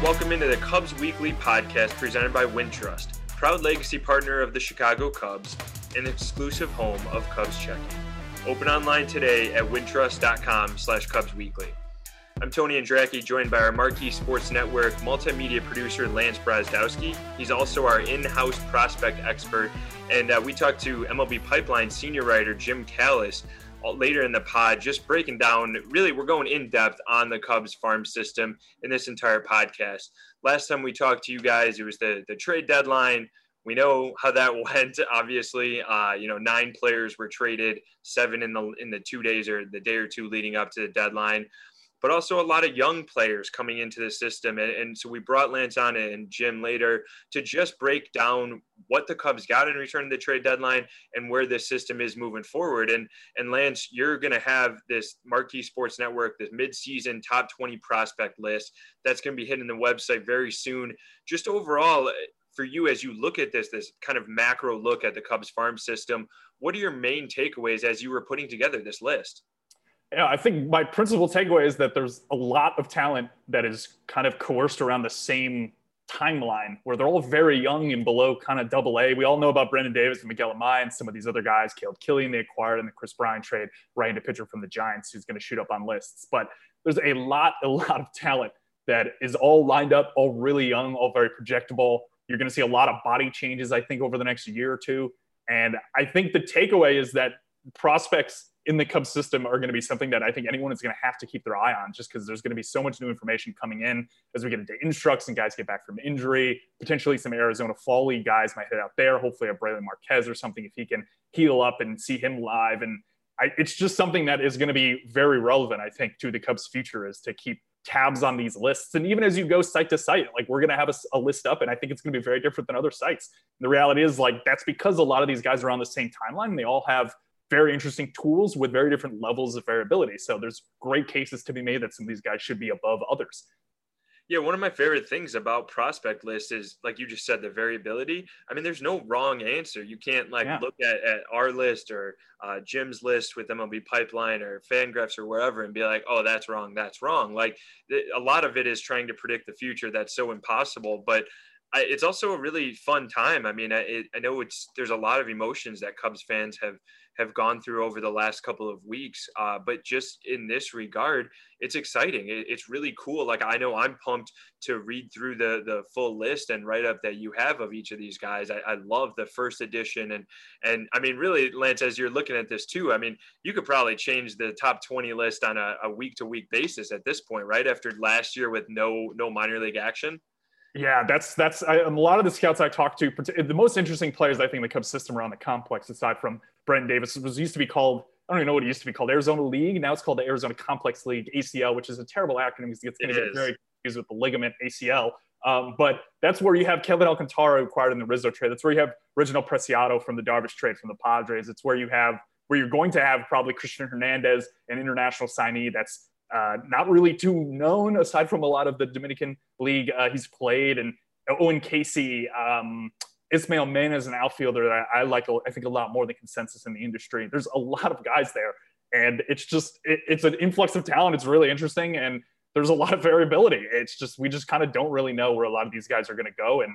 Welcome into the Cubs Weekly podcast presented by Wintrust, proud legacy partner of the Chicago Cubs and exclusive home of Cubs checking. Open online today at wintrust.com slash Cubs Weekly. I'm Tony Andracki, joined by our Marquee Sports Network multimedia producer Lance Brozdowski. He's also our in-house prospect expert, and uh, we talked to MLB Pipeline senior writer Jim Callis later in the pod, just breaking down. Really, we're going in depth on the Cubs farm system in this entire podcast. Last time we talked to you guys, it was the the trade deadline. We know how that went. Obviously, uh, you know, nine players were traded, seven in the in the two days or the day or two leading up to the deadline but also a lot of young players coming into the system. And, and, so we brought Lance on and Jim later to just break down what the Cubs got in return of the trade deadline and where this system is moving forward. And and Lance, you're going to have this Marquee Sports Network, this midseason top 20 prospect list that's going to be hitting the website very soon. Just overall, uh, for you as you look at this, this kind of macro look at the Cubs farm system, what are your main takeaways as you were putting together this list? Yeah, I think my principal takeaway is that there's a lot of talent that is kind of coerced around the same timeline where they're all very young and below kind of double A. We all know about Brennen Davis and Miguel Amaya and some of these other guys, Caleb Killian they acquired in the Kris Bryant trade, right into pitcher from the Giants who's going to shoot up on lists. But there's a lot, a lot of talent that is all lined up, all really young, all very projectable. You're going to see a lot of body changes, I think, over the next year or two. And I think the takeaway is that prospects in the Cubs system are going to be something that I think anyone is going to have to keep their eye on just because there's going to be so much new information coming in as we get into instructs and guys get back from injury. Potentially some Arizona Fall League guys might hit out there. Hopefully a Brailyn Marquez or something if he can heal up and see him live. And I, it's just something that is going to be very relevant, I think, to the Cubs' future is to keep tabs on these lists. And even as you go site to site, like we're going to have a, a, list up, and I think it's going to be very different than other sites. And the reality is, like, that's because a lot of these guys are on the same timeline. And they all have – very interesting tools with very different levels of variability. So there's great cases to be made that some of these guys should be above others. Yeah, one of my favorite things about prospect list is like you just said, the variability. I mean, there's no wrong answer. You can't like yeah. look at, at our list or uh, Jim's list with MLB Pipeline or Fangraphs or wherever and be like, oh, that's wrong, that's wrong. Like a lot of it is trying to predict the future. That's so impossible. But I, it's also a really fun time. I mean, I, I know it's there's a lot of emotions that Cubs fans have have gone through over the last couple of weeks. Uh, but just in this regard, it's exciting. It, it's really cool. Like I know I'm pumped to read through the the full list and write up that you have of each of these guys. I, I love the first edition, and and I mean, really, Lance, as you're looking at this too, I mean, you could probably change the top 20 list on a week to week basis at this point, right? After last year with no no minor league action. Yeah, that's that's I, a lot of the scouts I talked to. The most interesting players I think the Cubs system around the complex, aside from Brennen Davis, was used to be called. I don't even know what it used to be called. Arizona League. Now it's called the Arizona Complex League (ACL), which is a terrible acronym because it's going to get very confused with the ligament ACL. Um, but that's where you have Kevin Alcantara acquired in the Rizzo trade. That's where you have Reginald Preciado from the Darvish trade from the Padres. It's where you have where you're going to have probably Cristian Hernandez, an international signee that's uh, not really too known aside from a lot of the Dominican league uh, he's played and Owen Caissie. um, Ismael Mena is an outfielder that I, I like, I think a lot more than consensus in the industry. There's a lot of guys there and it's just, it, it's an influx of talent. It's really interesting. And there's a lot of variability. It's just, we just kind of don't really know where a lot of these guys are going to go. And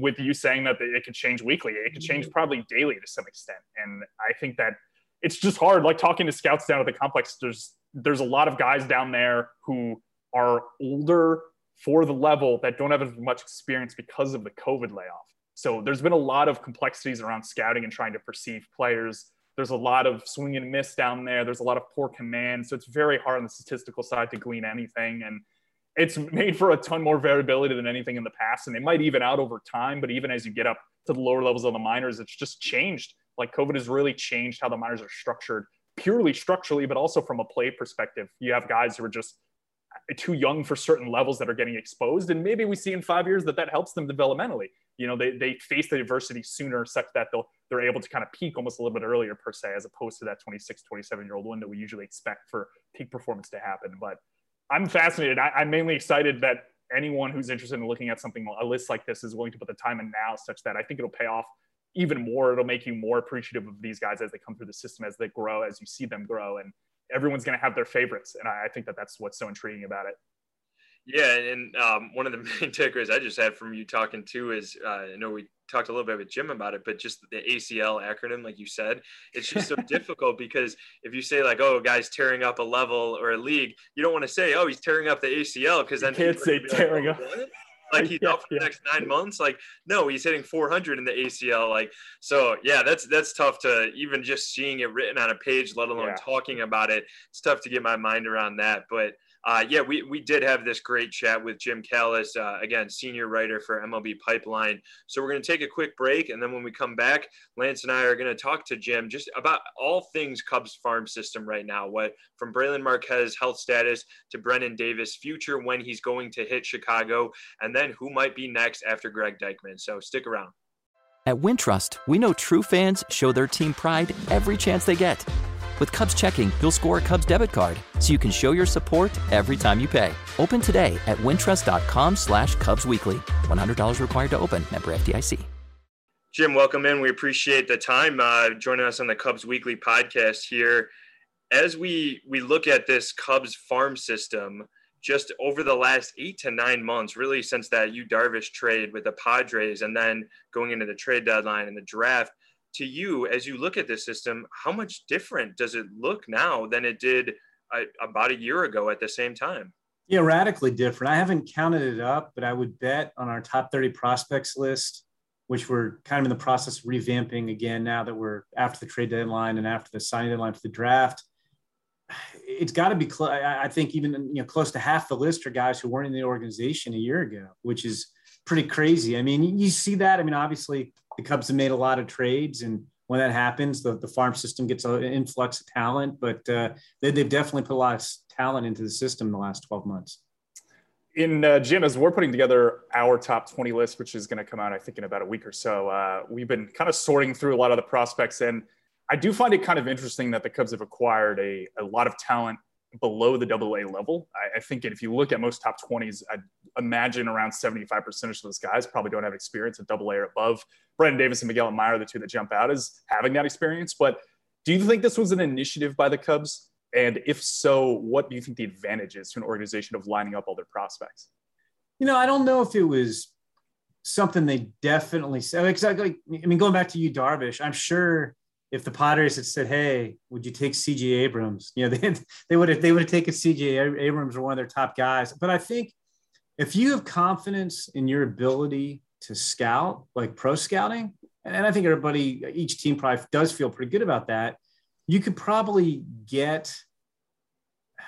with you saying that it could change weekly, it could change mm-hmm. probably daily to some extent. And I think that it's just hard. Like talking to scouts down at the complex, there's there's a lot of guys down there who are older for the level that don't have as much experience because of the COVID layoff. So there's been a lot of complexities around scouting and trying to perceive players. There's a lot of swing and miss down there. There's a lot of poor command. So it's very hard on the statistical side to glean anything. And it's made for a ton more variability than anything in the past. And it might even out over time. But even as you get up to the lower levels of the minors, it's just changed. Like COVID has really changed how the minors are structured purely structurally, but also from a play perspective. You have guys who are just too young for certain levels that are getting exposed. And maybe we see in five years that that helps them developmentally. You know, they, they face the adversity sooner such that they'll, they're able to kind of peak almost a little bit earlier per se, as opposed to that 26, 27 year old window we usually expect for peak performance to happen. But I'm fascinated. I, I'm mainly excited that anyone who's interested in looking at something, a list like this is willing to put the time in now such that I think it'll pay off even more it'll make you more appreciative of these guys as they come through the system as they grow as you see them grow and everyone's going to have their favorites and I, I think that that's what's so intriguing about it Yeah, and um, one of the main takeaways I just had from you talking too is uh, I know we talked a little bit with Jim about it, but just the ACL acronym, like you said, it's just so difficult because if you say like, "Oh, guy's tearing up a level or a league," you don't want to say, "Oh, he's tearing up the ACL," because then you can't say tearing like, oh, up. Like he's yeah, out for the yeah. next nine months. Like, no, he's hitting 400 in the ACL. Like, so yeah, that's that's tough to even just seeing it written on a page, let alone yeah. talking about it. It's tough to get my mind around that. But uh, yeah, we, we did have this great chat with Jim Callis, uh, again, senior writer for MLB Pipeline. So we're going to take a quick break. And then when we come back, Lance and I are going to talk to Jim just about all things Cubs farm system right now. What from Brailyn Marquez health status to Brennen Davis future when he's going to hit Chicago, and then who might be next after Greg Deichmann. So stick around. At Wintrust, we know true fans show their team pride every chance they get. With Cubs checking, you'll score a Cubs debit card, so you can show your support every time you pay. Open today at wintrust.com slash Cubs Weekly. $100 required to open. Member FDIC. Jim, welcome in. We appreciate the time uh, joining us on the Cubs Weekly podcast here. As we we look at this Cubs farm system, just over the last eight to nine months, really since that Yu Darvish trade with the Padres, and then going into the trade deadline and the draft – to you as you look at this system how much different does it look now than it did uh, about a year ago at the same time? Yeah radically different. I haven't counted it up but i would bet on our top 30 prospects list which we're kind of in the process of revamping again now that we're after the trade deadline and after the signing deadline for the draft. It's got to be cl- i think even you know close to half the list are guys who weren't in the organization a year ago which is pretty crazy. I mean you see that i mean obviously the Cubs have made a lot of trades, and when that happens, the, the farm system gets an influx of talent. But uh, they, have definitely put a lot of talent into the system in the last 12 months. In uh, Jim, as we're putting together our top 20 list, which is going to come out, I think, in about a week or so, uh, we've been kind of sorting through a lot of the prospects. And I do find it kind of interesting that the Cubs have acquired a, a lot of talent below the double A level. I, I, think if you look at most top 20s, I'd imagine around 75% of those guys probably don't have experience at double A or above. Brennen Davis and Miguel Amaya the two that jump out as having that experience. But do you think this was an initiative by the Cubs? And if so, what do you think the advantage is to an organization of lining up all their prospects? You know, I don't know if it was something they definitely said. Exactly. I mean, going back to Yu Darvish, I'm sure if the Padres had said, "Hey, would you take C.J. Abrams?" You know, they they would have they would have taken C.J. Abrams or one of their top guys. But I think if you have confidence in your ability to scout, like pro scouting, and I think everybody, each team probably does feel pretty good about that. You could probably get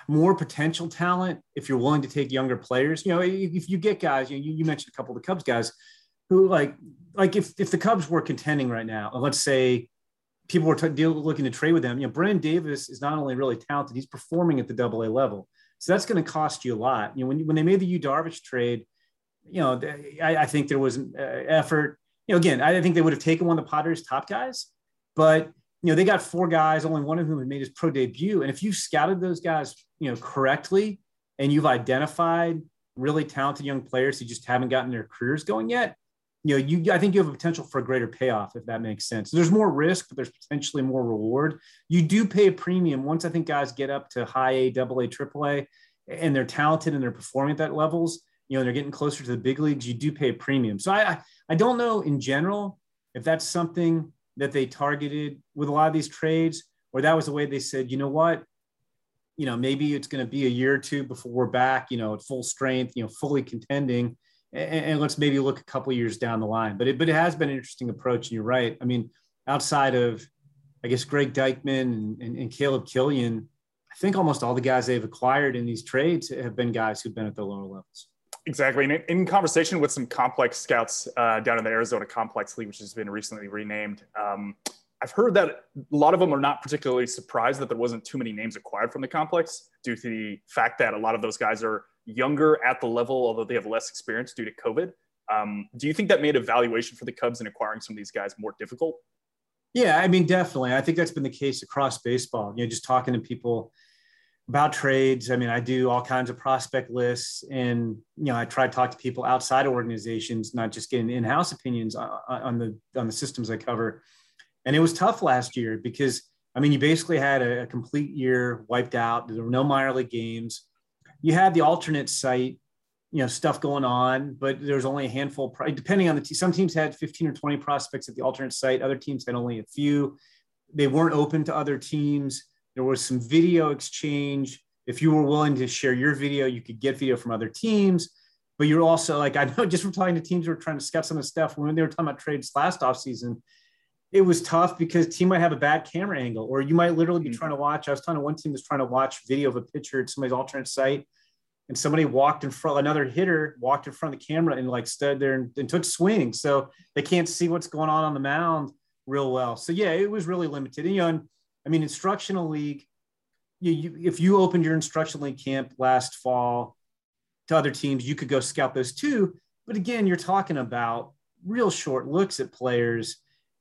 more potential talent if you're willing to take younger players. You know, if you get guys, you, you mentioned a couple of the Cubs guys who like like if if the Cubs were contending right now, let's say people were t- deal, looking to trade with them. You know, Brennen Davis is not only really talented, he's performing at the double A level. So that's going to cost you a lot. You know, when, when they made the Yu Darvish trade, you know, I, I think there was an uh, effort. You know, again, I think they would have taken one of the Padres' top guys, but you know, they got four guys, only one of whom had made his pro debut. And if you scouted those guys, you know, correctly, and you've identified really talented young players who just haven't gotten their careers going yet, you know, you I think you have a potential for a greater payoff if that makes sense. There's more risk, but there's potentially more reward. You do pay a premium once I think guys get up to high A, double A, triple A, and they're talented and they're performing at that levels. You know, they're getting closer to the big leagues. You do pay a premium. So I I don't know in general if that's something that they targeted with a lot of these trades, or that was the way they said, you know what, you know, maybe it's going to be a year or two before we're back, you know, at full strength, you know, fully contending and, and let's maybe look a couple years down the line. But it, but it has been an interesting approach, and you're right. I mean, outside of, I guess Greg Deichmann and, and, and Caleb Killian, I think almost all the guys they've acquired in these trades have been guys who've been at the lower levels. Exactly. And in conversation with some complex scouts uh, down in the Arizona Complex League, which has been recently renamed, um, I've heard that a lot of them are not particularly surprised that there wasn't too many names acquired from the complex due to the fact that a lot of those guys are younger at the level, although they have less experience due to COVID. Um, do you think that made evaluation for the Cubs in acquiring some of these guys more difficult? Yeah, I mean, definitely. I think that's been the case across baseball. You know, just talking to people about trades. I mean, I do all kinds of prospect lists, and you know, I try to talk to people outside organizations, not just getting in-house opinions on the on the systems I cover. And it was tough last year because I mean, you basically had a, a complete year wiped out. There were no minor league games you had the alternate site you know stuff going on, but there's only a handful. Depending on the team, some teams had 15 or 20 prospects at the alternate site. Other teams had only a few. They weren't open to other teams. There was some video exchange. If you were willing to share your video, you could get video from other teams. But you're also like I know just from talking to teams who were trying to scout some of the stuff when they were talking about trades last offseason, it was tough because team might have a bad camera angle, or you might literally be mm-hmm. trying to watch. I was talking to one team was trying to watch video of a pitcher at somebody's alternate site, and somebody walked in front, another hitter walked in front of the camera and like stood there and, and took swings, so they can't see what's going on on the mound real well. So yeah, it was really limited. And, you know, and, I mean, instructional league. You, you, if you opened your instructional league camp last fall to other teams, you could go scout those too. But again, you're talking about real short looks at players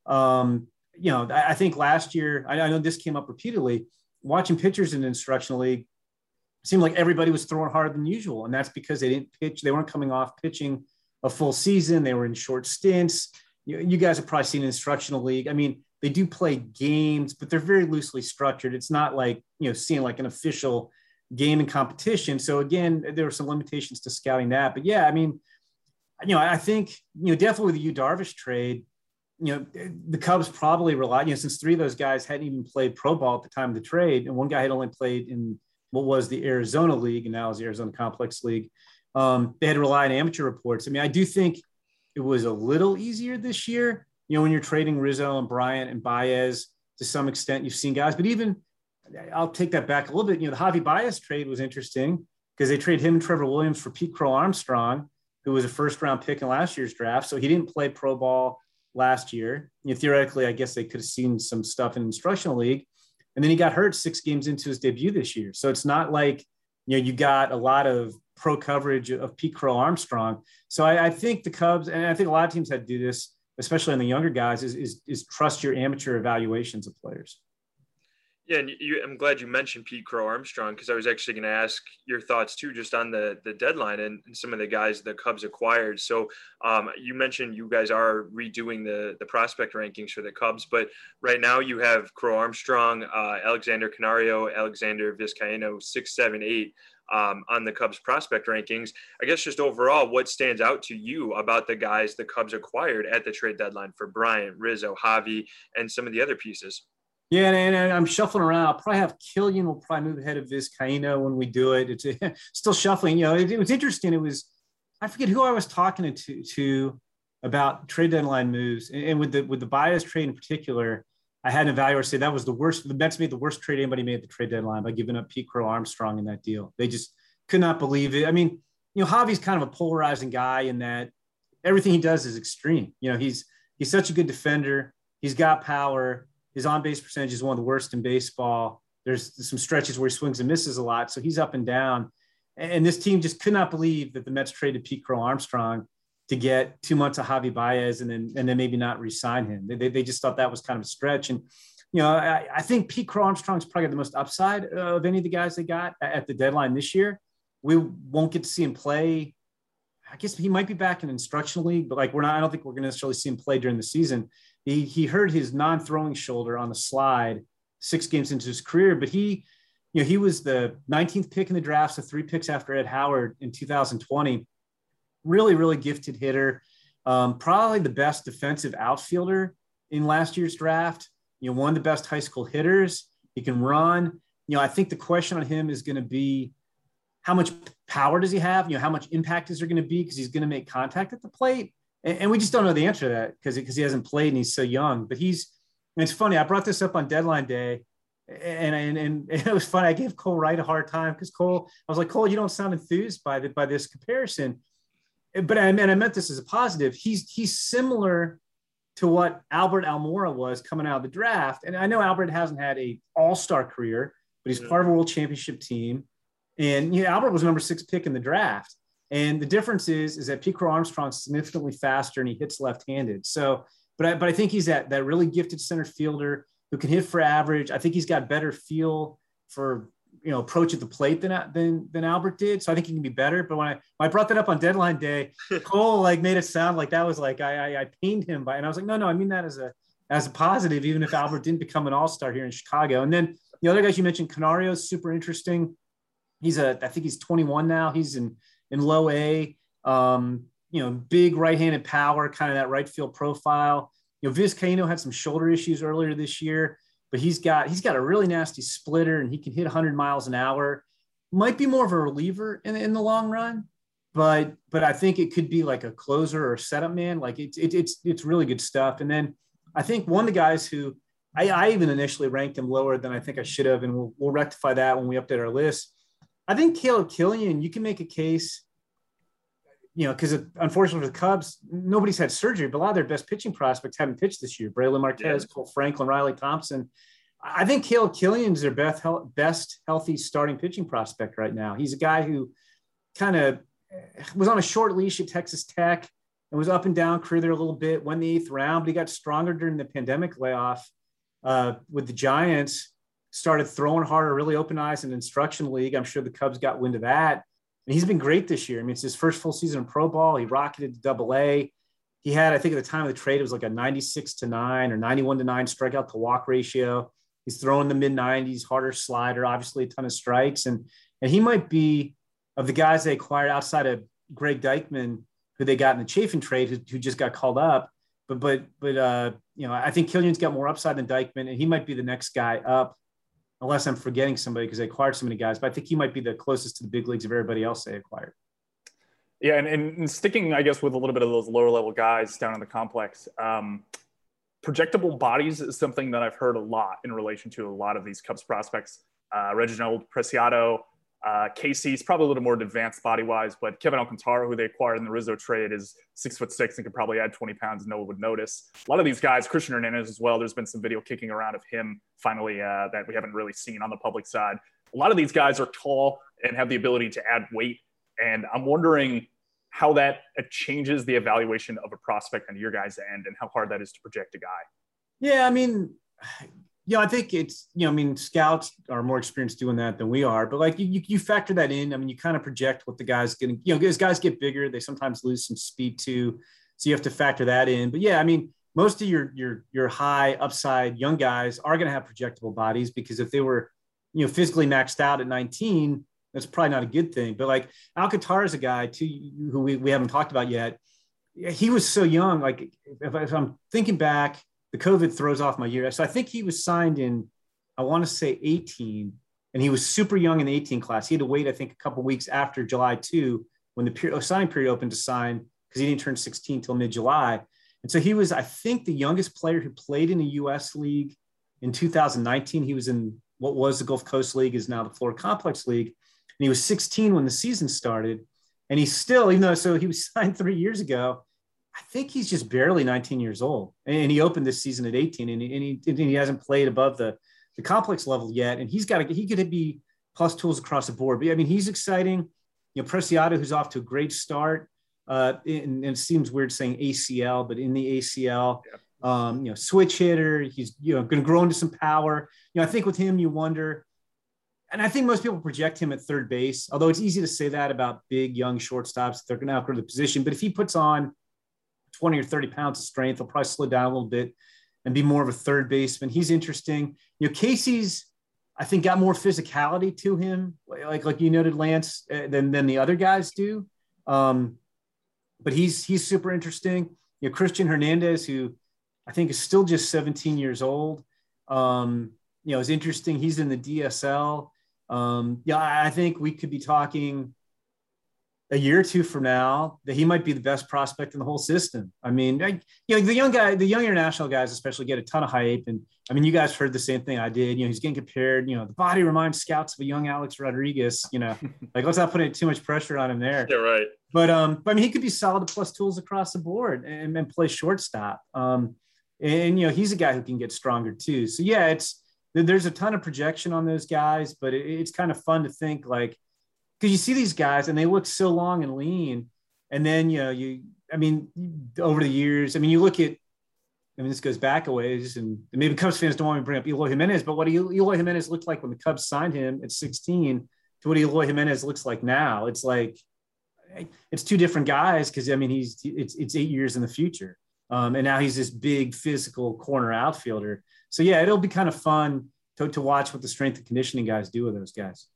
um, you know, I, I, think last year, I, I know this came up repeatedly, watching pitchers in instructional league, seemed like everybody was throwing harder than usual. And that's because they didn't pitch, they weren't coming off pitching a full season. They were in short stints. You, you guys have probably seen instructional league. I mean, they do play games, but they're very loosely structured. It's not like, you know, seeing like an official game and competition. So again, there were some limitations to scouting that. But yeah, I mean, you know, I think, you know, definitely with the Yu Darvish trade, you know, the Cubs probably relied, you know, since three of those guys hadn't even played pro ball at the time of the trade, and one guy had only played in what was the Arizona League and now is the Arizona Complex League. Um, they had to rely on amateur reports. I mean, I do think it was a little easier this year. You know, when you're trading Rizzo and Bryant and Baez to some extent, you've seen guys, but even I'll take that back a little bit. You know, the Javi Baez trade was interesting because they traded him and Trevor Williams for Pete Crow Armstrong, who was a first round pick in last year's draft. So he didn't play pro ball last year. You know, theoretically, I guess they could have seen some stuff in instructional league. And then he got hurt six games into his debut this year. So it's not like, you know, you got a lot of pro coverage of Pete Crow Armstrong. So I, I think the Cubs, and I think a lot of teams had to do this, especially on the younger guys, is, is, is trust your amateur evaluations of players. Yeah, and you, I'm glad you mentioned Pete Crow Armstrong because I was actually going to ask your thoughts too, just on the the deadline and, and some of the guys the Cubs acquired. So um, you mentioned you guys are redoing the the prospect rankings for the Cubs, but right now you have Crow Armstrong, uh, Alexander Canario, Alexander Vizcaino, six, seven, eight. Um, on the Cubs prospect rankings. I guess just overall, what stands out to you about the guys the Cubs acquired at the trade deadline for Bryant, Rizzo, Javi, and some of the other pieces? Yeah, and, and, I'm shuffling around. I'll probably have Killian will probably move ahead of Vizcaino when we do it. It's a, still shuffling. You know, it, it, was interesting. It was I forget who I was talking to to about trade deadline moves, and, and with the with the Baez trade in particular, I had an evaluator say that was the worst. The Mets made the worst trade anybody made at the trade deadline by giving up Pete Crow Armstrong in that deal. They just could not believe it. I mean, you know, Javi's kind of a polarizing guy in that everything he does is extreme. You know, he's he's such a good defender. He's got power his on base percentage is one of the worst in baseball. There's some stretches where he swings and misses a lot. So he's up and down. And this team just could not believe that the Mets traded Pete Crow Armstrong to get two months of Javi Baez and then, and then maybe not re-sign him. They, they just thought that was kind of a stretch. And, you know, I, I think Pete Crow Armstrong's probably the most upside uh, of any of the guys they got at the deadline this year. We won't get to see him play. I guess he might be back in instructional league, but like we're not, I don't think we're going to necessarily see him play during the season he he hurt his non-throwing shoulder on the slide six games into his career, but he, you know, he was the 19th pick in the draft, so three picks after Ed Howard in 2020. Really, really gifted hitter. Um, probably the best defensive outfielder in last year's draft. You know, one of the best high school hitters. He can run. You know, I think the question on him is going to be how much power does he have? You know, how much impact is there going to be because he's going to make contact at the plate and, and we just don't know the answer to that because because he hasn't played and he's so young. But he's it's funny. I brought this up on deadline day, and and, and it was funny. I gave Cole Wright a hard time because Cole, I was like, Cole, you don't sound enthused by the, by this comparison. But I mean, I meant this as a positive. He's he's similar to what Albert Almora was coming out of the draft. And I know Albert hasn't had a all-star career, but he's part of a world championship team. And you know, Albert was number six pick in the draft. And the difference is, is that Crow Armstrong's significantly faster and he hits left-handed. So, but I, but I think he's that, that really gifted center fielder who can hit for average. I think he's got better feel for, you know, approach at the plate than, than, than Albert did. So I think he can be better. But when I, when I brought that up on deadline day, Cole like made it sound like that was like, I, I, I pained him by, and I was like, no, no, I mean that as a, as a positive, even if Albert didn't become an all-star here in Chicago. And then the other guys you mentioned, Canario is super interesting. He's a, I think he's 21 now. He's in, in low A. Um, you know, big right-handed power, kind of that right field profile. You know, Vizcaino had some shoulder issues earlier this year, but he's got he's got a really nasty splitter and he can hit 100 miles an hour. Might be more of a reliever in, in the long run, but but I think it could be like a closer or setup man. Like it's it, it's it's really good stuff. And then I think one of the guys who I, I even initially ranked him lower than I think I should have, and we'll, we'll rectify that when we update our list. I think Caleb Killian, you can make a case you know, because unfortunately for the Cubs, nobody's had surgery, but a lot of their best pitching prospects haven't pitched this year. Brailyn Marquez, yeah. Kohl Franklin, Riley Thompson. I think Caleb Killian's their best, best healthy starting pitching prospect right now. He's a guy who kind of was on a short leash at Texas Tech and was up and down career there a little bit, won the eighth round, but he got stronger during the pandemic layoff uh, with the Giants, started throwing harder, really open eyes in instruction league. I'm sure the Cubs got wind of that and he's been great this year. I mean, it's his first full season in pro ball. He rocketed to double A. He had, I think at the time of the trade, it was like a 96 to 9 or 91 to 9 strikeout to walk ratio. He's throwing the mid 90s, harder slider, obviously a ton of strikes. And, and he might be of the guys they acquired outside of Greg Deichmann, who they got in the Chafin trade, who, who just got called up. But, but, but, uh, you know, I think Killian's got more upside than Deichmann, and he might be the next guy up unless I'm forgetting somebody because they acquired so many guys. But I think he might be the closest to the big leagues of everybody else they acquired. Yeah, and, and sticking, I guess, with a little bit of those lower level guys down in the complex, um, projectable bodies is something that I've heard a lot in relation to a lot of these Cubs prospects. Uh, Reginald Preciado, uh, Caissie's probably a little more advanced body wise, but Kevin Alcantara, who they acquired in the Rizzo trade, is six foot six and could probably add 20 pounds and no one would notice. A lot of these guys, Cristian Hernandez as well, there's been some video kicking around of him finally uh, that we haven't really seen on the public side. A lot of these guys are tall and have the ability to add weight. And I'm wondering how that changes the evaluation of a prospect on your guys' end and how hard that is to project a guy. Yeah, I mean, yeah, I think it's you know, I mean, scouts are more experienced doing that than we are, but like you, you factor that in. I mean, you kind of project what the guys getting. You know, as guys get bigger, they sometimes lose some speed too, so you have to factor that in. But yeah, I mean, most of your your your high upside young guys are going to have projectable bodies because if they were, you know, physically maxed out at 19, that's probably not a good thing. But like Alcantara is a guy too who we, we haven't talked about yet. He was so young. Like if, if I'm thinking back the COVID throws off my year. So I think he was signed in, I want to say 18, and he was super young in the 18 class. He had to wait, I think, a couple weeks after July 2 when the period, signing period opened to sign because he didn't turn 16 till mid July. And so he was, I think, the youngest player who played in the U.S. league in 2019. He was in what was the Gulf Coast League, is now the Florida Complex League. And he was 16 when the season started. And he's still, even though, so he was signed three years ago, I think he's just barely 19 years old, and he opened this season at 18, and he, and he, and he hasn't played above the the complex level yet. And he's got to he could be plus tools across the board. But I mean, he's exciting. You know, Preciado, who's off to a great start. Uh, and, and, it seems weird saying ACL, but in the ACL, yeah. um, you know, switch hitter. He's you know going to grow into some power. You know, I think with him, you wonder. And I think most people project him at third base, although it's easy to say that about big young shortstops. They're going to outgrow the position. But if he puts on 20 or 30 pounds of strength. He'll probably slow down a little bit and be more of a third baseman. He's interesting. You know, Caissie's, I think, got more physicality to him, like like you noted, Lance, uh, than than the other guys do. Um, but he's he's super interesting. You know, Cristian Hernandez, who I think is still just 17 years old. Um, you know, is interesting. He's in the DSL. Um, yeah, I think we could be talking a year or two from now that he might be the best prospect in the whole system. I mean, I, you know, the young guy, the young international guys especially get a ton of hype. And I mean, you guys heard the same thing I did. You know, he's getting compared. You know, the body reminds scouts of a young Alex Rodriguez. You know, like let's not put too much pressure on him there. Yeah, right. But um, but I mean, he could be solid plus tools across the board and, and play shortstop. Um, and you know, he's a guy who can get stronger too. So yeah, it's there's a ton of projection on those guys, but it, it's kind of fun to think like because you see these guys and they look so long and lean, and then you know you I mean over the years I mean you look at I mean this goes back a ways and maybe Cubs fans don't want me to bring up Eloy Jimenez, but what Eloy Jimenez looked like when the Cubs signed him at 16 to what Eloy Jimenez looks like now, it's like it's two different guys because I mean he's it's it's eight years in the future. Um, and now he's this big physical corner outfielder. So yeah, it'll be kind of fun to, to watch what the strength and conditioning guys do with those guys.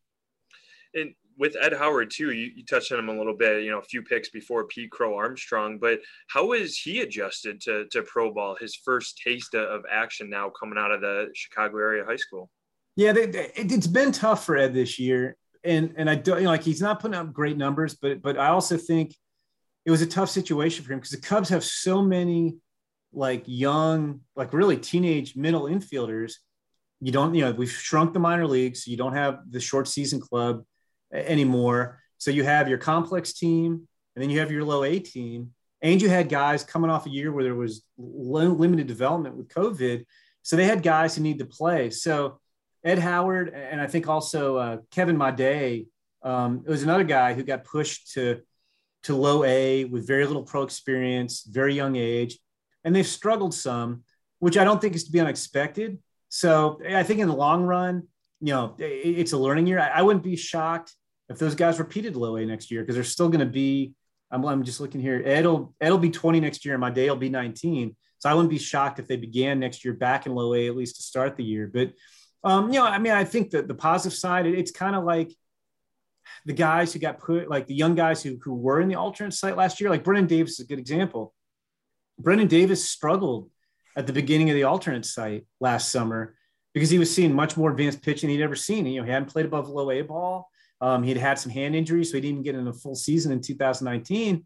And with Ed Howard too, you, you, touched on him a little bit. You know, a few picks before Pete Crow Armstrong, but how has he adjusted to to pro ball? His first taste of action now coming out of the Chicago area high school. Yeah, they, they, it's been tough for Ed this year, and and I don't you know, like he's not putting up great numbers, but but I also think it was a tough situation for him because the Cubs have so many like young, like really teenage middle infielders. You don't, you know, we've shrunk the minor leagues. You don't have the short season club anymore. So you have your complex team, and then you have your low A team, and you had guys coming off a year where there was limited development with COVID. So they had guys who need to play. So Ed Howard, and I think also uh, Kevin Made, um, it was another guy who got pushed to to low A with very little pro experience, very young age, and they've struggled some, which I don't think is to be unexpected. So I think in the long run, you know, it's a learning year. I wouldn't be shocked if those guys repeated low A next year because they're still going to be. I'm, I'm just looking here. Ed'll Ed'll be 20 next year, and Made will be 19. So I wouldn't be shocked if they began next year back in low A at least to start the year. But um, you know, I mean, I think that the positive side, it, it's kind of like the guys who got put, like the young guys who who were in the alternate site last year. Like Brennen Davis is a good example. Brennen Davis struggled at the beginning of the alternate site last summer because he was seeing much more advanced pitching he'd ever seen. You know, he hadn't played above low A ball. Um, he'd had some hand injuries, so he didn't get in a full season in 2019.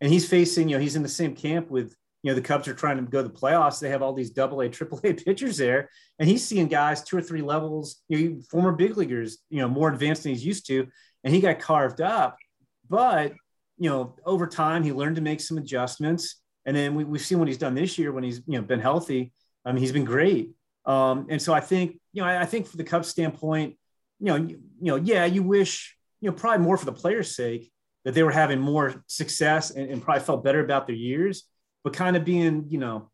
And he's facing, you know, he's in the same camp with, you know, the Cubs are trying to go to the playoffs. They have all these double A, triple A pitchers there. And he's seeing guys two or three levels, you know, former big leaguers, you know, more advanced than he's used to. And he got carved up. But, you know, over time, he learned to make some adjustments. And then we, have seen what he's done this year when he's, you know, been healthy. I mean, he's been great. Um, and so I think, you know, I, I think for the Cubs standpoint, you know, you, you, know, yeah, you wish, you know, probably more for the players' sake that they were having more success and, and probably felt better about their years, but kind of being, you know,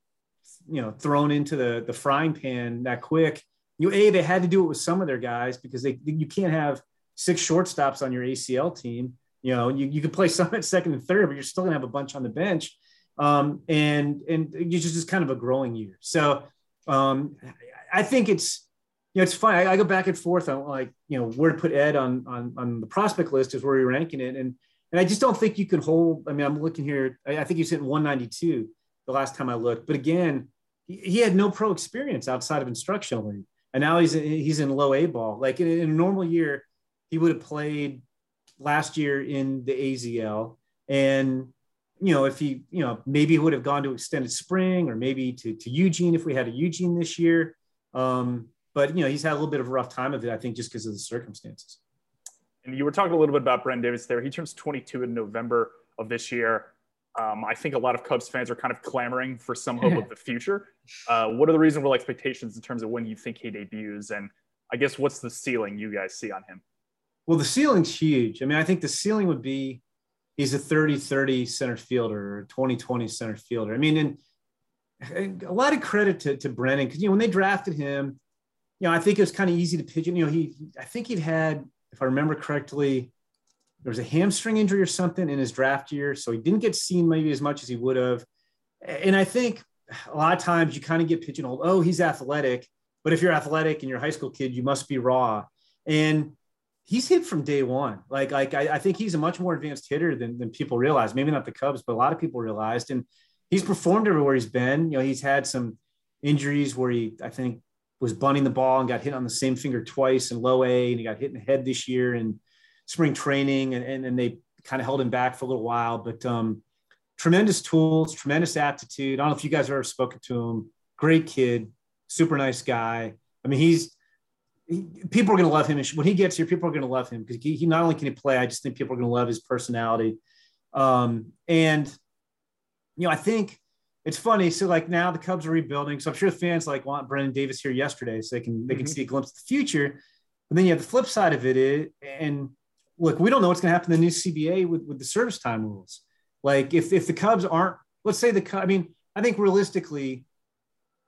you know, thrown into the the frying pan that quick. You a they had to do it with some of their guys because they you can't have six shortstops on your ACL team. You know, you, you can play some at second and third, but you're still gonna have a bunch on the bench. Um, and and it's just kind of a growing year. So um, I think it's you know it's fine. I, I, go back and forth on like you know where to put Ed on on on the prospect list is where you're ranking it, and and I just don't think you can hold. I mean, I'm looking here. I, I think he's hitting 192 the last time I looked, but again, he, he had no pro experience outside of instructional league, and now he's he's in low A ball. Like in, in a normal year, he would have played last year in the AZL, and you know, if he, you know, maybe he would have gone to extended spring or maybe to, to Eugene if we had a Eugene this year. Um, but, you know, he's had a little bit of a rough time of it, I think, just because of the circumstances. And you were talking a little bit about Brennen Davis there. He turns 22 in November of this year. Um, I think a lot of Cubs fans are kind of clamoring for some hope of the future. Uh, what are the reasonable expectations in terms of when you think he debuts? And I guess what's the ceiling you guys see on him? Well, the ceiling's huge. I mean, I think the ceiling would be he's a 30 30 center fielder or 20 20 center fielder. I mean, and, a lot of credit to, to Brennen because, you know, when they drafted him, you know, I think it was kind of easy to pigeon. You know, he, I think he'd had, if I remember correctly, there was a hamstring injury or something in his draft year. So he didn't get seen maybe as much as he would have. And I think a lot of times you kind of get pigeonholed. Oh, he's athletic. But if you're athletic and you're a high school kid, you must be raw. And he's hit from day one. Like, like I, I, think he's a much more advanced hitter than, than people realize. Maybe not the Cubs, but a lot of people realized. And he's performed everywhere he's been. You know, he's had some injuries where he, I think, was bunting the ball and got hit on the same finger twice in low A, and he got hit in the head this year in spring training, and, and, and they kind of held him back for a little while. But um, tremendous tools, tremendous aptitude. I don't know if you guys have ever spoken to him. Great kid, super nice guy. I mean, he's people are going to love him. When he gets here, people are going to love him because he, he, not only can he play, I just think people are going to love his personality. Um, and you know, I think it's funny. So like now the Cubs are rebuilding, so I'm sure the fans like want Brennen Davis here yesterday so they can they can mm-hmm. see a glimpse of the future. But then you have the flip side of it, is, and look, we don't know what's going to happen in the new CBA with with the service time rules. Like if if the Cubs aren't, let's say the I mean, I think realistically,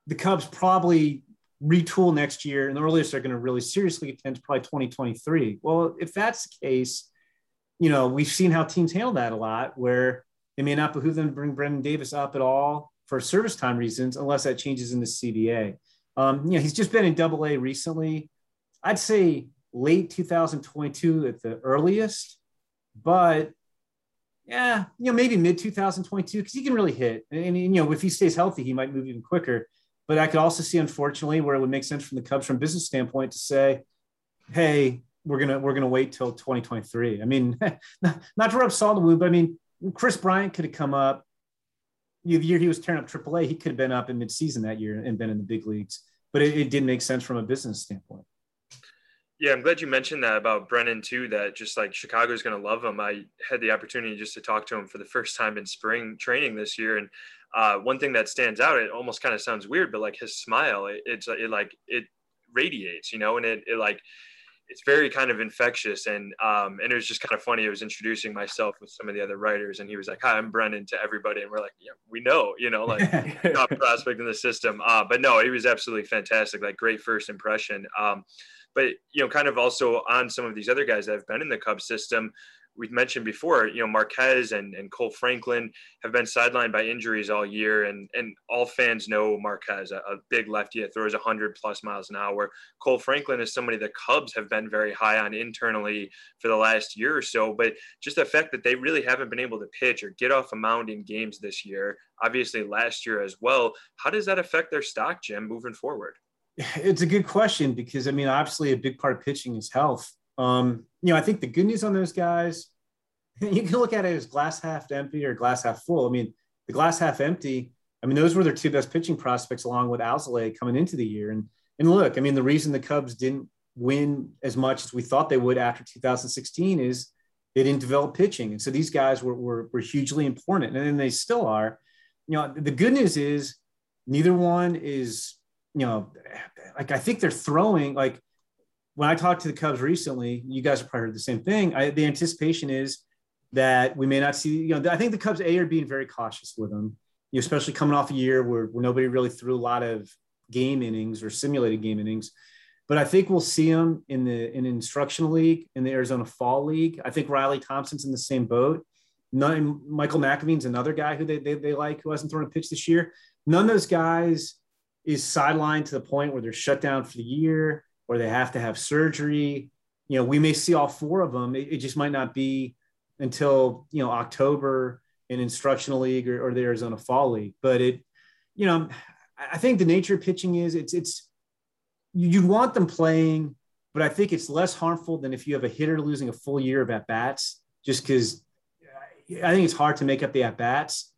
the Cubs probably retool next year, and the earliest they're going to really seriously attend is probably 2023. Well, if that's the case, you know, we've seen how teams handle that a lot, where it may not behoove them to bring Brennen Davis up at all for service time reasons, unless that changes in the CBA. Um, you know, he's just been in Double A recently. I'd say late 2022 at the earliest, but yeah, you know, maybe mid 2022 because he can really hit. And, and, you know, if he stays healthy, he might move even quicker. But I could also see, unfortunately, where it would make sense from the Cubs from business standpoint to say, hey, we're gonna we're gonna wait till 2023. I mean, not, to rub salt in the wound, but I mean, Kris Bryant could have come up. The year he was tearing up AAA, he could have been up in midseason that year and been in the big leagues. But it, it did make sense from a business standpoint. Yeah, I'm glad you mentioned that about Brennen too. That just like Chicago's going to love him. I had the opportunity just to talk to him for the first time in spring training this year, and uh, one thing that stands out, it almost kind of sounds weird, but like his smile, it, it's it like it radiates, you know, and it, it like it's very kind of infectious and um and it was just kind of funny. I was introducing myself with some of the other writers and he was like, Hi, I'm Brennen to everybody. And we're like, Yeah, we know, you know, like top prospect in the system. Uh, but no, he was absolutely fantastic, like great first impression. Um, but you know, kind of also on some of these other guys that have been in the Cubs system, we've mentioned before, you know, Marquez and, and Kohl Franklin have been sidelined by injuries all year. And, and all fans know Marquez, a, a big lefty that throws 100 plus miles an hour. Kohl Franklin is somebody the Cubs have been very high on internally for the last year or so. But just the fact that they really haven't been able to pitch or get off a mound in games this year, obviously last year as well, how does that affect their stock, Jim, moving forward? It's a good question because I mean, obviously, a big part of pitching is health. Um, you know, I think the good news on those guys, you can look at it as glass half empty or glass half full. I mean, the glass half empty. I mean, those were their two best pitching prospects, along with Alzolay coming into the year. And and look, I mean, the reason the Cubs didn't win as much as we thought they would after 2016 is they didn't develop pitching, and so these guys were were, were hugely important, and then they still are. You know, the good news is neither one is you know, like I think they're throwing like when I talked to the Cubs recently, you guys have probably heard the same thing. I, the anticipation is that we may not see, you know, I think the Cubs A are being very cautious with them, you know, especially coming off a year where, where nobody really threw a lot of game innings or simulated game innings. But I think we'll see them in the in instructional league, in the Arizona Fall League. I think Riley Thompson's in the same boat. None, Michael McAvene's another guy who they, they, they like who hasn't thrown a pitch this year. None of those guys is sidelined to the point where they're shut down for the year or they have to have surgery. You know, we may see all four of them. It, it just might not be until, you know, October in instructional league or, or the Arizona fall league. But it, you know, I think the nature of pitching is it's, it's, you'd want them playing, but I think it's less harmful than if you have a hitter losing a full year of at bats, just because I think it's hard to make up the at bats.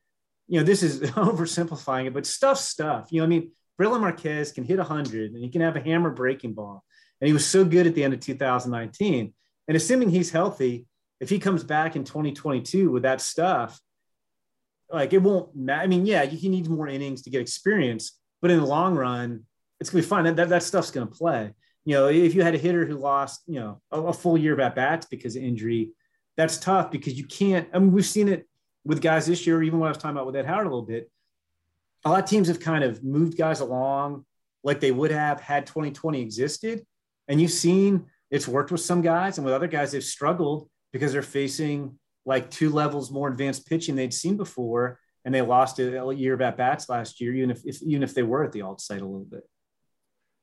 You know, this is oversimplifying it, but stuff, stuff. You know, I mean, Brailyn Marquez can hit 100 and he can have a hammer breaking ball. And he was so good at the end of 2019. And assuming he's healthy, if he comes back in 2022 with that stuff, like it won't matter. I mean, yeah, he needs more innings to get experience, but in the long run, it's gonna be fine. That, that, that stuff's gonna play. You know, if you had a hitter who lost, you know, a, a full year of at bats because of injury, that's tough because you can't. I mean, we've seen it with guys this year, even when I was talking about with Ed Howard a little bit a lot of teams have kind of moved guys along like they would have had 2020 existed. And you've seen it's worked with some guys, and with other guys, they've struggled because they're facing like two levels more advanced pitching they'd seen before, and they lost a year of at bats last year, even if, if even if they were at the alt site a little bit.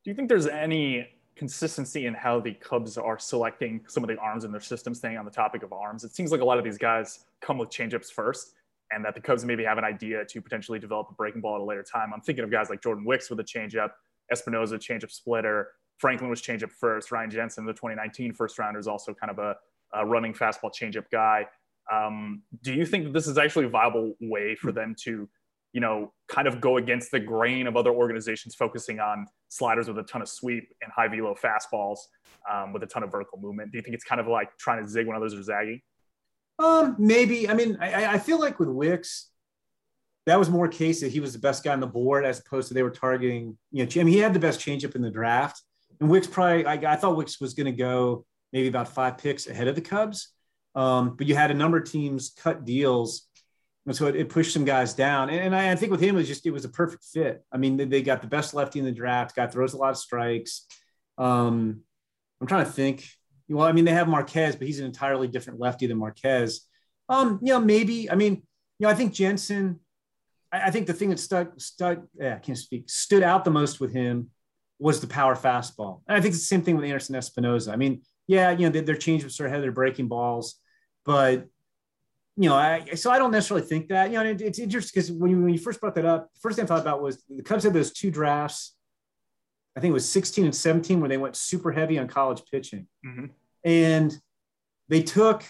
Do you think there's any consistency in how the Cubs are selecting some of the arms in their system? Staying on the topic of arms, it seems like a lot of these guys come with changeups first, and that the Cubs maybe have an idea to potentially develop a breaking ball at a later time. I'm thinking of guys like Jordan Wicks with a changeup, Espinoza changeup splitter, Franklin was changeup first, Ryan Jensen, the 2019 first rounder, is also kind of a, a running fastball changeup guy. Um, do you think that this is actually a viable way for them to, you know, kind of go against the grain of other organizations focusing on sliders with a ton of sweep and high velo fastballs um, with a ton of vertical movement? Do you think it's kind of like trying to zig when others are zagging? Um, maybe. I mean, I, I feel like with Wicks, that was more case that he was the best guy on the board as opposed to they were targeting. You know, I mean, he had the best changeup in the draft, and Wicks probably. I, I thought Wicks was going to go maybe about five picks ahead of the Cubs, um, but you had a number of teams cut deals, and so it, it pushed some guys down. And, and I, I, think with him, it was just it was a perfect fit. I mean, they, they got the best lefty in the draft. Guy throws a lot of strikes. Um, I'm trying to think well, I mean, they have Marquez, but he's an entirely different lefty than Marquez. Um, you know, maybe. I mean, you know, I think Jensen. I, I think the thing that stuck, stuck. Yeah, I can't speak. Stood out the most with him was the power fastball. And I think it's the same thing with Anderson Espinoza. I mean, yeah, you know, their changeups are ahead, they're breaking balls, but you know, I, so I don't necessarily think that. You know, it, it's interesting because when you, when you first brought that up, first thing I thought about was the Cubs had those two drafts. I think it was 16 and 17 where they went super heavy on college pitching, mm-hmm. And they took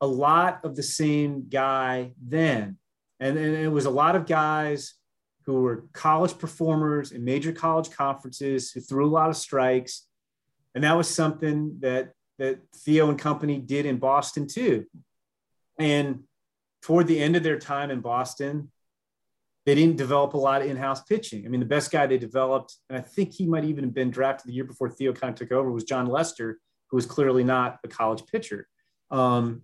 a lot of the same guy then, and, and it was a lot of guys who were college performers in major college conferences who threw a lot of strikes, and that was something that that Theo and company did in Boston too. And toward the end of their time in Boston, they didn't develop a lot of in-house pitching. I mean, the best guy they developed, and I think he might even have been drafted the year before Theo kind of took over, was Jon Lester, who was clearly not a college pitcher. Um,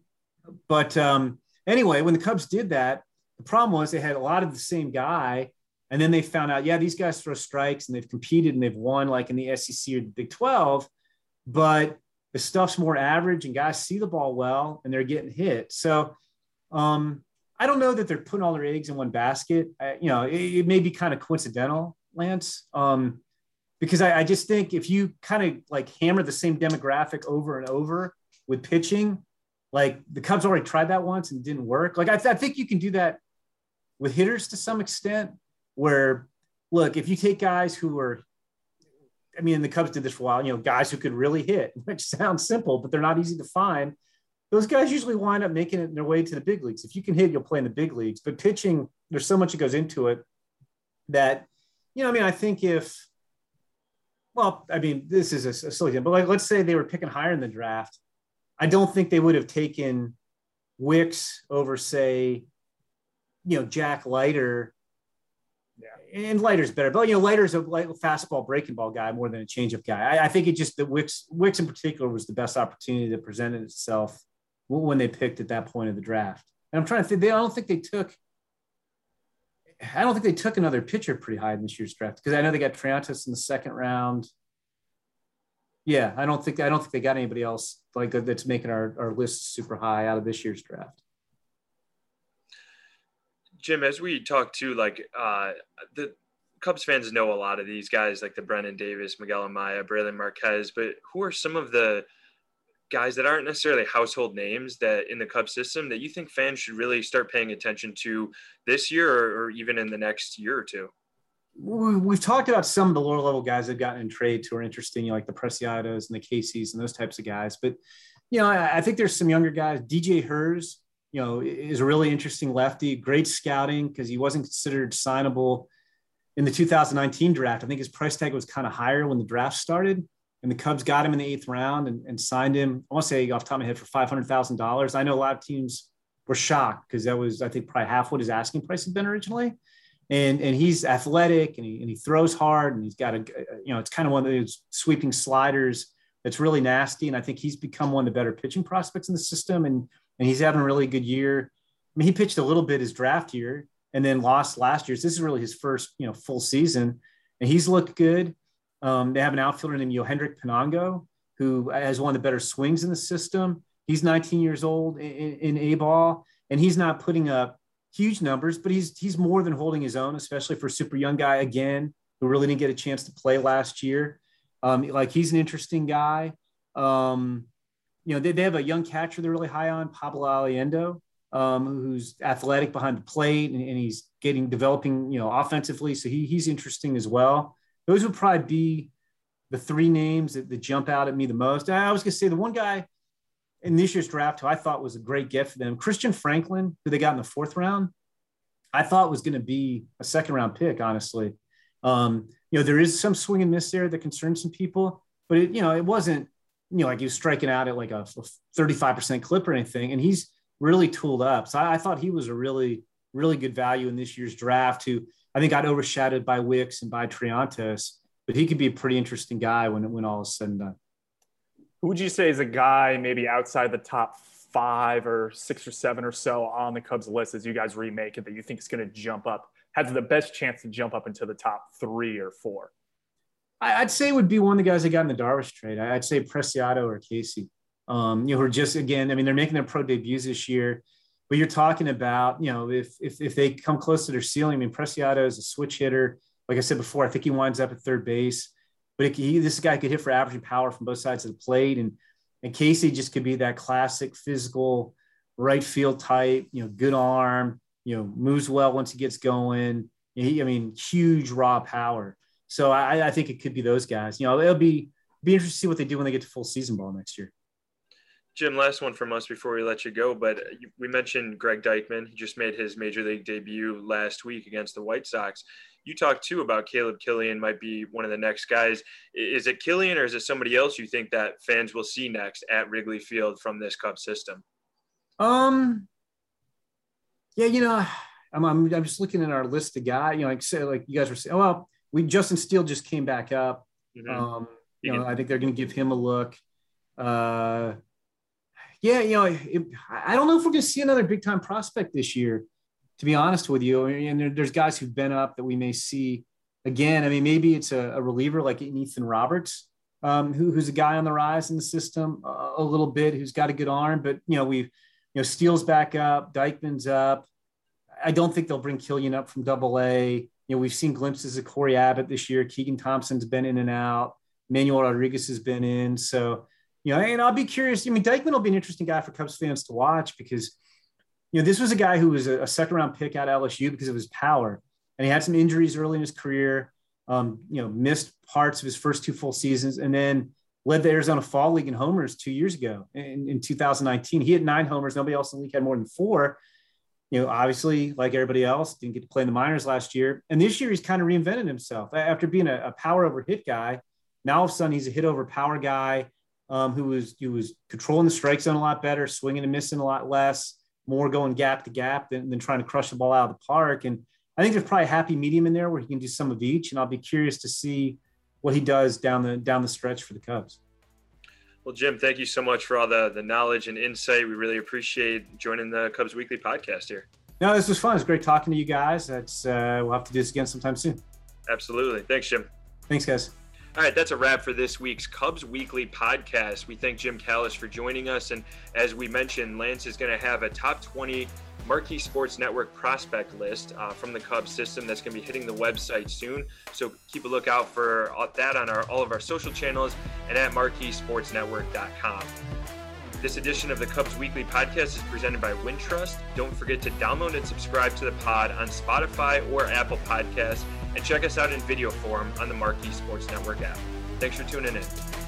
but um, anyway, when the Cubs did that, the problem was they had a lot of the same guy, and then they found out, yeah, these guys throw strikes and they've competed and they've won like in the SEC or the Big 12, but the stuff's more average and guys see the ball well and they're getting hit. So um, I don't know that they're putting all their eggs in one basket. I, you know, it, it, may be kind of coincidental, Lance, um, because I, I just think if you kind of like hammer the same demographic over and over with pitching, like the Cubs already tried that once and didn't work. Like I, th- I think you can do that with hitters to some extent. Where look, if you take guys who are I mean, the Cubs did this for a while, you know, guys who could really hit, which sounds simple, but they're not easy to find. Those guys usually wind up making it their way to the big leagues. If you can hit, you'll play in the big leagues. But pitching, there's so much that goes into it that, you know, I mean, I think if, well, I mean, this is a, a silly thing, but like, let's say they were picking higher in the draft. I don't think they would have taken Wicks over, say, you know, Jack Leiter yeah. And Leiter's better, but you know, Leiter's a fastball breaking ball guy more than a changeup guy. I, I think it just that Wicks Wicks in particular was the best opportunity that presented itself when they picked at that point of the draft. And I'm trying to think. They I don't think they took. I don't think they took another pitcher pretty high in this year's draft because I know they got Triantos in the second round. Yeah, I don't think I don't think they got anybody else like that's making our, our list super high out of this year's draft. Jim, as we talk to like uh, the Cubs fans know a lot of these guys, like the Brennen Davis, Miguel Amaya, Brailyn Marquez, but who are some of the guys that aren't necessarily household names that in the Cubs system that you think fans should really start paying attention to this year or, or even in the next year or two? We've talked about some of the lower level guys that have gotten in trades who are interesting, like the Preciados and the Caissies and those types of guys. But, you know, I, I think there's some younger guys. DJ Herz you know, is a really interesting lefty, great scouting because he wasn't considered signable in the 2019 draft. I think his price tag was kind of higher when the draft started. And the Cubs got him in the eighth round and, and signed him. I want to say off top of my head for $500,000. I know a lot of teams were shocked because that was, I think, probably half what his asking price had been originally. And, and he's athletic and he, and he throws hard and he's got a, you know, it's kind of one of those sweeping sliders that's really nasty. And I think he's become one of the better pitching prospects in the system. And and he's having a really good year. I mean, he pitched a little bit his draft year and then lost last year. So this is really his first, you know, full season, and he's looked good. Um, they have an outfielder named Yohendrick Pinango, who has one of the better swings in the system. He's 19 years old in, in A ball, and he's not putting up huge numbers, but he's he's more than holding his own, especially for a super young guy again who really didn't get a chance to play last year. Um, like he's an interesting guy. Um, you know, they, they have a young catcher they're really high on, Pablo Aliendo, um, who's athletic behind the plate and, and, he's getting developing, you know, offensively. So he, he's interesting as well. Those would probably be the three names that, that jump out at me the most. I was going to say the one guy in this year's draft who I thought was a great gift for them, Christian Franklin, who they got in the fourth round. I thought was going to be a second round pick, honestly. Um, you know, there is some swing and miss there that concerns some people, but it, you know, it wasn't you know, like he was striking out at like a 35% clip or anything. And he's really tooled up. So I, I, thought he was a really, really good value in this year's draft who I think got overshadowed by Wicks and by Triantos, but he could be a pretty interesting guy when, when all is said and done. Who would you say is a guy maybe outside the top five or six or seven or so on the Cubs list as you guys remake it that you think is going to jump up, has the best chance to jump up into the top three or four? I'd say it would be one of the guys that got in the Darvish trade. I'd say Preciado or Caissie. Um, you know, who are just again, I mean, they're making their pro debuts this year, but you're talking about, you know, if if if they come close to their ceiling, I mean, Preciado is a switch hitter. Like I said before, I think he winds up at third base. but it, he, this guy could hit for average power from both sides of the plate, and and Caissie just could be that classic physical right field type. You know, good arm. You know, moves well once he gets going. He, I mean, huge raw power. So I, I think it could be those guys. You know, it'll be be interesting to see what they do when they get to full season ball next year. Jim, last one from us before we let you go. But we mentioned Greg Deichmann. He just made his major league debut last week against the White Sox. You talked too about Caleb Killian might be one of the next guys. Is it Killian or is it somebody else you think that fans will see next at Wrigley Field from this Cub system? Um, yeah, you know, I'm, I'm, I'm just looking at our list of guys. You know, like say, like you guys were saying, oh, well, we Justin Steele just came back up. Mm-hmm. Um, you know, I think they're going to give him a look. Uh, yeah, you know, it, I don't know if we're going to see another big time prospect this year, to be honest with you. And there, there's guys who've been up that we may see again. I mean, maybe it's a, a reliever like Ethan Roberts, um, who, who's a guy on the rise in the system uh, a little bit, who's got a good arm. But you know, we've you know, Steele's back up, Deichmann's up. I don't think they'll bring Killian up from Double A. You know, we've seen glimpses of Cory Abbott this year. Keegan Thompson's been in and out. Manuel Rodriguez has been in. So you know, and I'll be curious. I mean, Deichmann will be an interesting guy for Cubs fans to watch because, you know, this was a guy who was a, a second round pick out LSU because of his power, and he had some injuries early in his career. Um, you know, missed parts of his first two full seasons, and then led the Arizona Fall League in homers two years ago in, in 2019. He had nine homers. Nobody else in the league had more than four. You know, obviously, like everybody else, didn't get to play in the minors last year. And this year, he's kind of reinvented himself after being a, a power over hit guy. Now, all of a sudden, he's a hit over power guy um, who was who was controlling the strike zone a lot better, swinging and missing a lot less, more going gap to gap than, than trying to crush the ball out of the park. And I think there's probably a happy medium in there where he can do some of each. And I'll be curious to see what he does down the down the stretch for the Cubs. Well, Jim, thank you so much for all the the knowledge and insight. We really appreciate joining the Cubs Weekly podcast here. No, this was fun. It's great talking to you guys. That's uh, we'll have to do this again sometime soon. Absolutely. Thanks, Jim. Thanks, guys. All right, that's a wrap for this week's Cubs Weekly podcast. We thank Jim Callis for joining us. And as we mentioned, Lance is going to have a top 20 Marquee Sports Network prospect list uh, from the Cubs system that's going to be hitting the website soon. So keep a lookout for that on our, all of our social channels and at marqueesportsnetwork.com. This edition of the Cubs Weekly Podcast is presented by Wintrust. Don't forget to download and subscribe to the pod on Spotify or Apple Podcasts and check us out in video form on the Marquee Sports Network app. Thanks for tuning in.